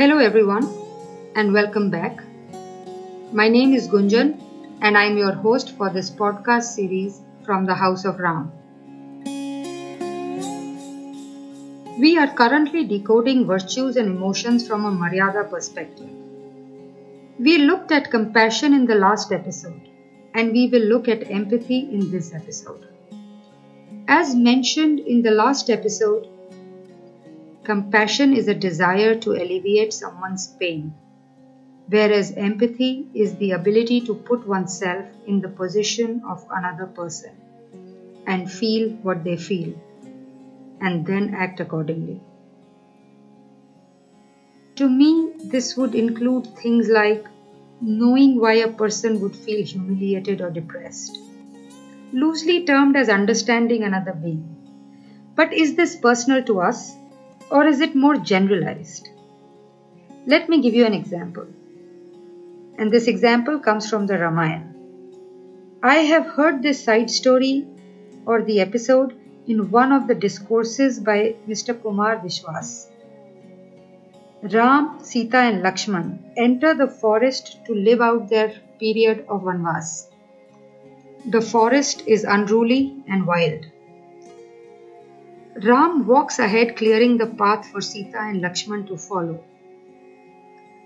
Hello, everyone, and welcome back. My name is Gunjan, and I'm your host for this podcast series from the House of Ram. We are currently decoding virtues and emotions from a Maryada perspective. We looked at compassion in the last episode, and we will look at empathy in this episode. As mentioned in the last episode, Compassion is a desire to alleviate someone's pain, whereas empathy is the ability to put oneself in the position of another person and feel what they feel and then act accordingly. To me, this would include things like knowing why a person would feel humiliated or depressed, loosely termed as understanding another being. But is this personal to us or is it more generalized? Let me give you an example. And this example comes from the Ramayana. I have heard this side story or the episode in one of the discourses by Mr. Kumar Vishwas. Ram, Sita, and Lakshman enter the forest to live out their period of Vanvas. The forest is unruly and wild. Ram walks ahead, clearing the path for Sita and Lakshman to follow.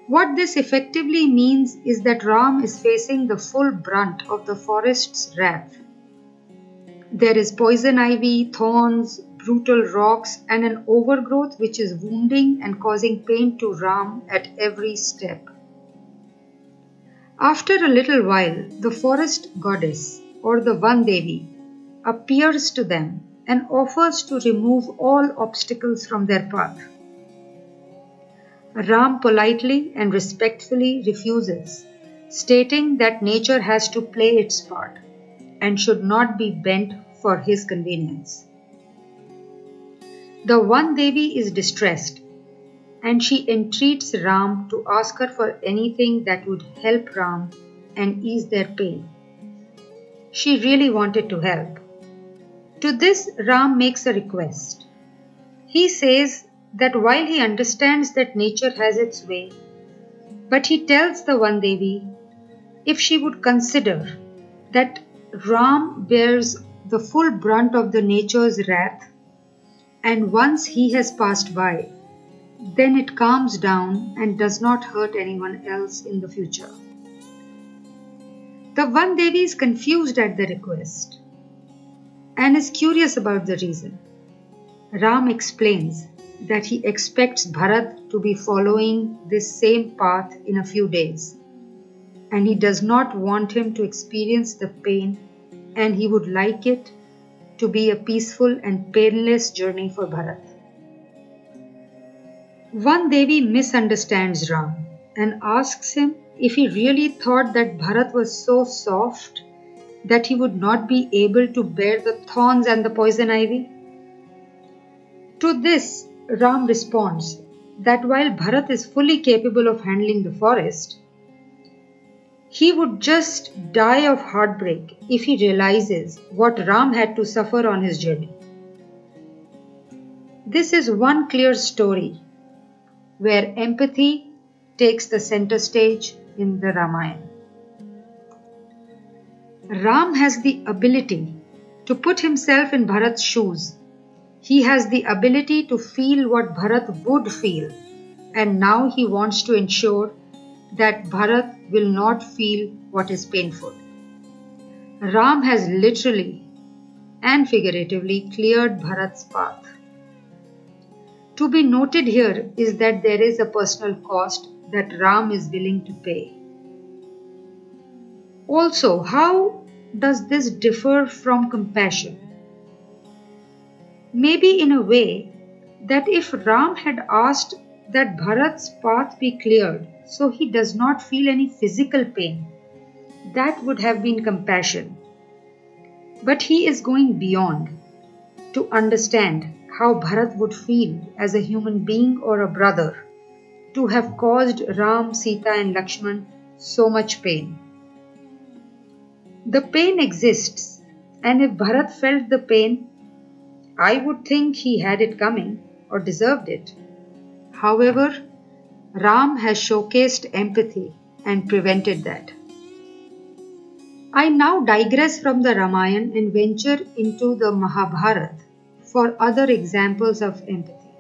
What this effectively means is that Ram is facing the full brunt of the forest's wrath. There is poison ivy, thorns, brutal rocks, and an overgrowth which is wounding and causing pain to Ram at every step. After a little while, the forest goddess, or the Van Devi, appears to them and offers to remove all obstacles from their path. Ram politely and respectfully refuses, stating that nature has to play its part and should not be bent for his convenience. The Van Devi is distressed and she entreats Ram to ask her for anything that would help Ram and ease their pain. She really wanted to help. To this, Ram makes a request. He says that while he understands that nature has its way, but he tells the Van Devi if she would consider that Ram bears the full brunt of the nature's wrath, and once he has passed by, then it calms down and does not hurt anyone else in the future. The Van Devi is confused at the request and is curious about the reason. Ram explains that he expects Bharat to be following this same path in a few days, and he does not want him to experience the pain, and he would like it to be a peaceful and painless journey for Bharat. Van Devi misunderstands Ram and asks him if he really thought that Bharat was so soft that he would not be able to bear the thorns and the poison ivy? To this, Ram responds that while Bharat is fully capable of handling the forest, he would just die of heartbreak if he realizes what Ram had to suffer on his journey. This is one clear story where empathy takes the center stage in the Ramayana. Ram has the ability to put himself in Bharat's shoes. He has the ability to feel what Bharat would feel, and now he wants to ensure that Bharat will not feel what is painful. Ram has literally and figuratively cleared Bharat's path. To be noted here is that there is a personal cost that Ram is willing to pay. Also, how does this differ from compassion? Maybe in a way that if Ram had asked that Bharat's path be cleared so he does not feel any physical pain, that would have been compassion. But he is going beyond to understand how Bharat would feel as a human being or a brother to have caused Ram, Sita, and Lakshman so much pain. The pain exists, and if Bharat felt the pain, I would think he had it coming or deserved it. However, Ram has showcased empathy and prevented that. I now digress from the Ramayana and venture into the Mahabharata for other examples of empathy.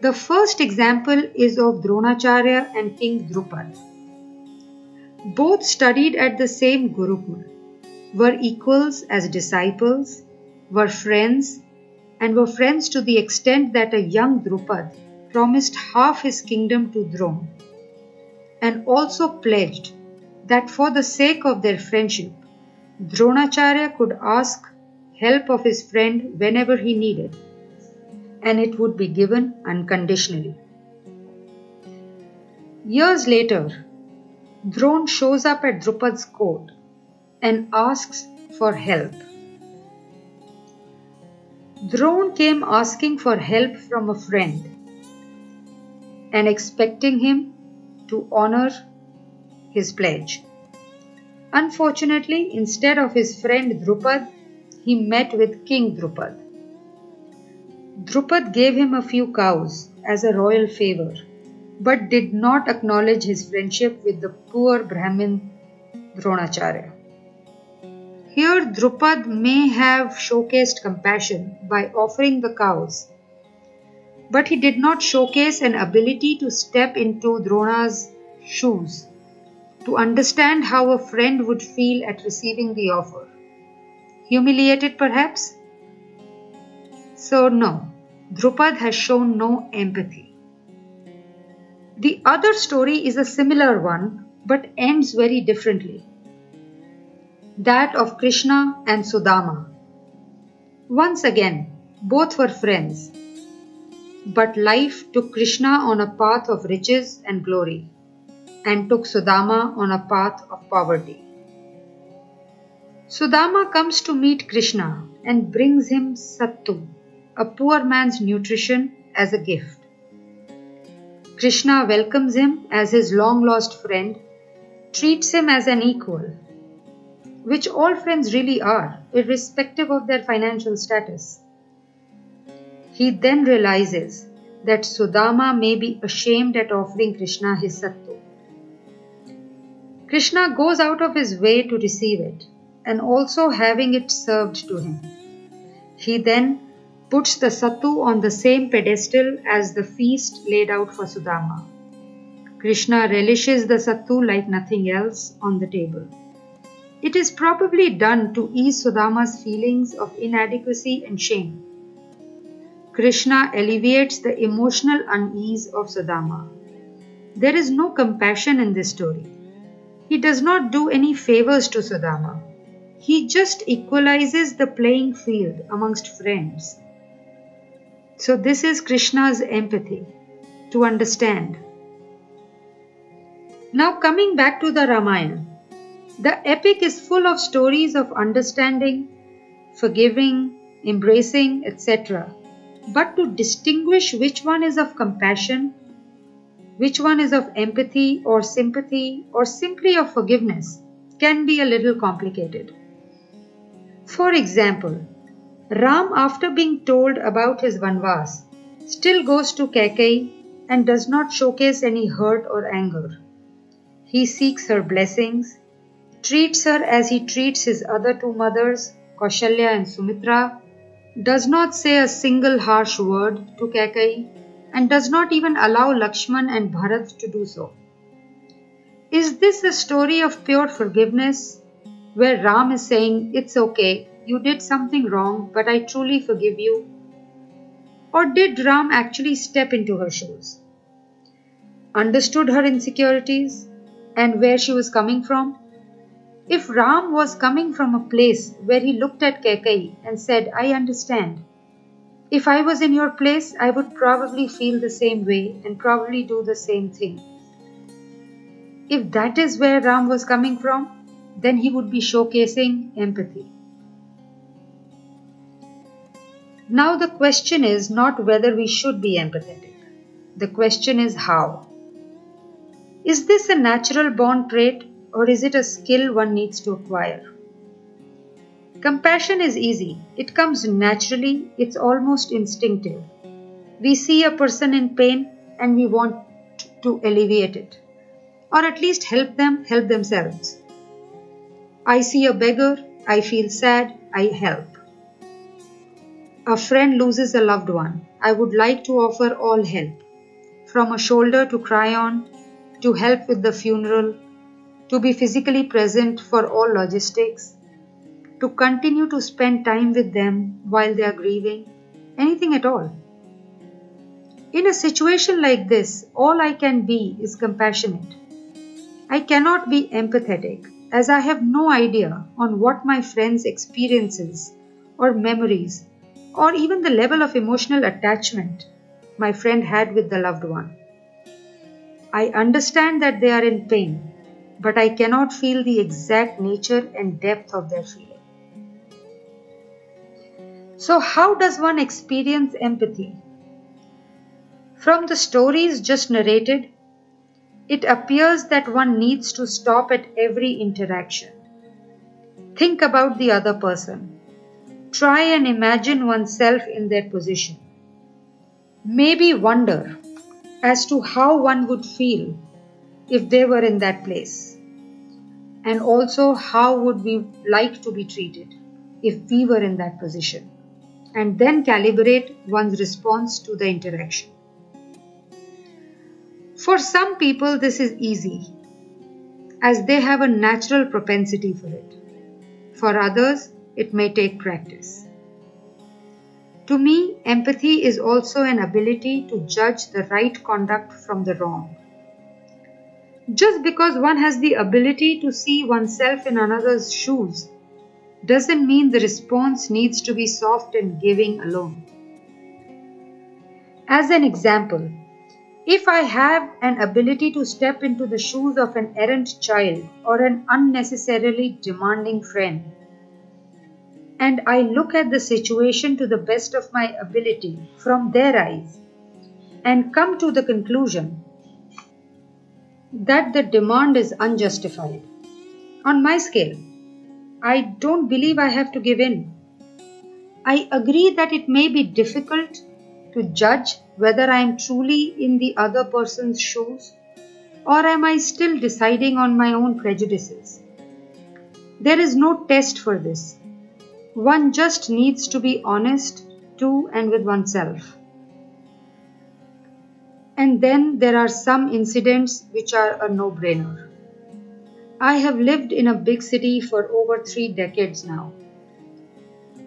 The first example is of Dronacharya and King Drupad. Both studied at the same Gurukul, were equals as disciples, were friends, and were friends to the extent that a young Drupad promised half his kingdom to Drona and also pledged that for the sake of their friendship, Dronacharya could ask help of his friend whenever he needed, and it would be given unconditionally. Years later, Drona shows up at Drupad's court and asks for help. Drona came asking for help from a friend and expecting him to honor his pledge. Unfortunately, instead of his friend Drupad, he met with King Drupad. Drupad gave him a few cows as a royal favor, but did not acknowledge his friendship with the poor Brahmin Dronacharya. Here, Drupad may have showcased compassion by offering the cows, but he did not showcase an ability to step into Drona's shoes to understand how a friend would feel at receiving the offer. Humiliated, perhaps? So, no, Drupad has shown no empathy. The other story is a similar one but ends very differently that of Krishna and Sudama. Once again, both were friends, but life took Krishna on a path of riches and glory and took Sudama on a path of poverty. Sudama comes to meet Krishna and brings him Sattu, a poor man's nutrition, as a gift. Krishna welcomes him as his long lost friend, treats him as an equal, which all friends really are, irrespective of their financial status. He then realizes that Sudama may be ashamed at offering Krishna his Sattu. Krishna goes out of his way to receive it and also having it served to him. He then puts the Sattu on the same pedestal as the feast laid out for Sudama. Krishna relishes the Sattu like nothing else on the table. It is probably done to ease Sudama's feelings of inadequacy and shame. Krishna alleviates the emotional unease of Sudama. There is no compassion in this story. He does not do any favors to Sudama. He just equalizes the playing field amongst friends. So, this is Krishna's empathy to understand. Now, coming back to the Ramayana, the epic is full of stories of understanding, forgiving, embracing, etc. But to distinguish which one is of compassion which one is of empathy or sympathy or simply of forgiveness can be a little complicated. For example, Ram, after being told about his Vanvas, still goes to Kaikeyi and does not showcase any hurt or anger. He seeks her blessings, treats her as he treats his other two mothers, Kaushalya and Sumitra, does not say a single harsh word to Kaikeyi, and does not even allow Lakshman and Bharat to do so. Is this a story of pure forgiveness where Ram is saying, It's okay, you did something wrong, but I truly forgive you? Or did Ram actually step into her shoes? Understood her insecurities and where she was coming from? If Ram was coming from a place where he looked at Kaikeyi and said, I understand, if I was in your place, I would probably feel the same way and probably do the same thing. If that is where Ram was coming from, then he would be showcasing empathy. Now, the question is not whether we should be empathetic. The question is how. Is this a natural born trait or is it a skill one needs to acquire? Compassion is easy. It comes naturally, it's almost instinctive. We see a person in pain and we want to alleviate it, or at least help them help themselves. I see a beggar, I feel sad, I help. A friend loses a loved one, I would like to offer all help, from a shoulder to cry on, to help with the funeral, to be physically present for all logistics, to continue to spend time with them while they are grieving, anything at all. In a situation like this, all I can be is compassionate. I cannot be empathetic as I have no idea on what my friend's experiences or memories or even the level of emotional attachment my friend had with the loved one. I understand that they are in pain, but I cannot feel the exact nature and depth of their feeling. So, how does one experience empathy? From the stories just narrated, it appears that one needs to stop at every interaction. Think about the other person. Try and imagine oneself in their position. Maybe wonder as to how one would feel if they were in that place. And also, how would we like to be treated if we were in that position? And then calibrate one's response to the interaction. For some people, this is easy, as they have a natural propensity for it. For others, it may take practice. To me, empathy is also an ability to judge the right conduct from the wrong. Just because one has the ability to see oneself in another's shoes doesn't mean the response needs to be soft and giving alone. As an example, if I have an ability to step into the shoes of an errant child or an unnecessarily demanding friend, and I look at the situation to the best of my ability from their eyes, and come to the conclusion that the demand is unjustified. On my scale, I don't believe I have to give in. I agree that it may be difficult to judge whether I am truly in the other person's shoes or am I still deciding on my own prejudices? There is no test for this. One just needs to be honest to and with oneself. And then there are some incidents which are a no brainer. I have lived in a big city for over three decades now.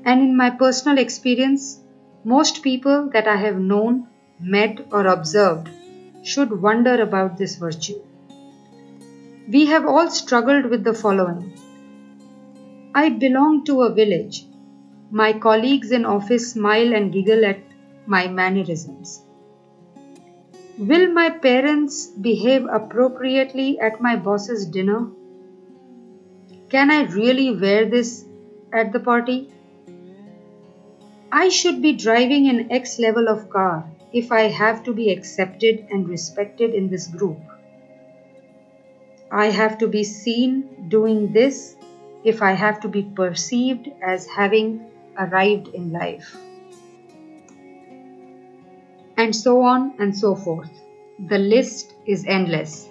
And in my personal experience, most people that I have known, met, or observed should wonder about this virtue. We have all struggled with the following I belong to a village. My colleagues in office smile and giggle at my mannerisms. Will my parents behave appropriately at my boss's dinner? Can I really wear this at the party? I should be driving an X level of car if I have to be accepted and respected in this group. I have to be seen doing this if I have to be perceived as having arrived in life. And so on and so forth. The list is endless.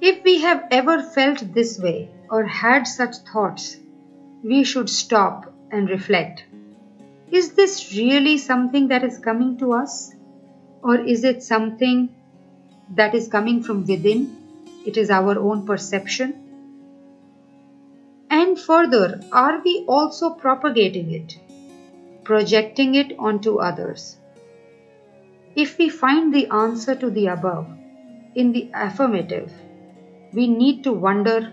If we have ever felt this way or had such thoughts, we should stop and reflect. Is this really something that is coming to us? Or is it something that is coming from within? It is our own perception. And further, are we also propagating it, projecting it onto others? If we find the answer to the above in the affirmative, we need to wonder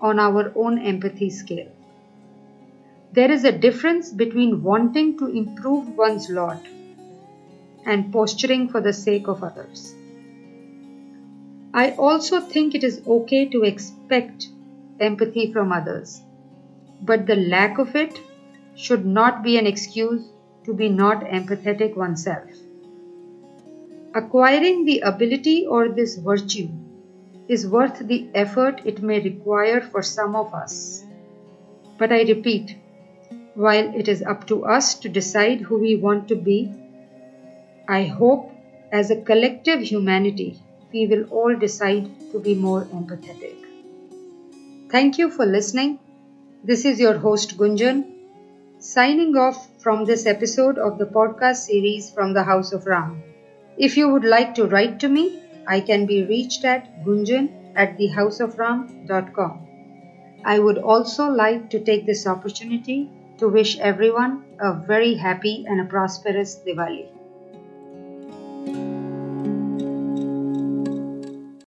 on our own empathy scale. There is a difference between wanting to improve one's lot and posturing for the sake of others. I also think it is okay to expect empathy from others, but the lack of it should not be an excuse to be not empathetic oneself. Acquiring the ability or this virtue is worth the effort it may require for some of us. But I repeat, while it is up to us to decide who we want to be, I hope as a collective humanity, we will all decide to be more empathetic. Thank you for listening. This is your host Gunjan, signing off from this episode of the podcast series from the House of Ram. If you would like to write to me, I can be reached at gunjan at thehouseofram.com. I would also like to take this opportunity to wish everyone a very happy and a prosperous Diwali.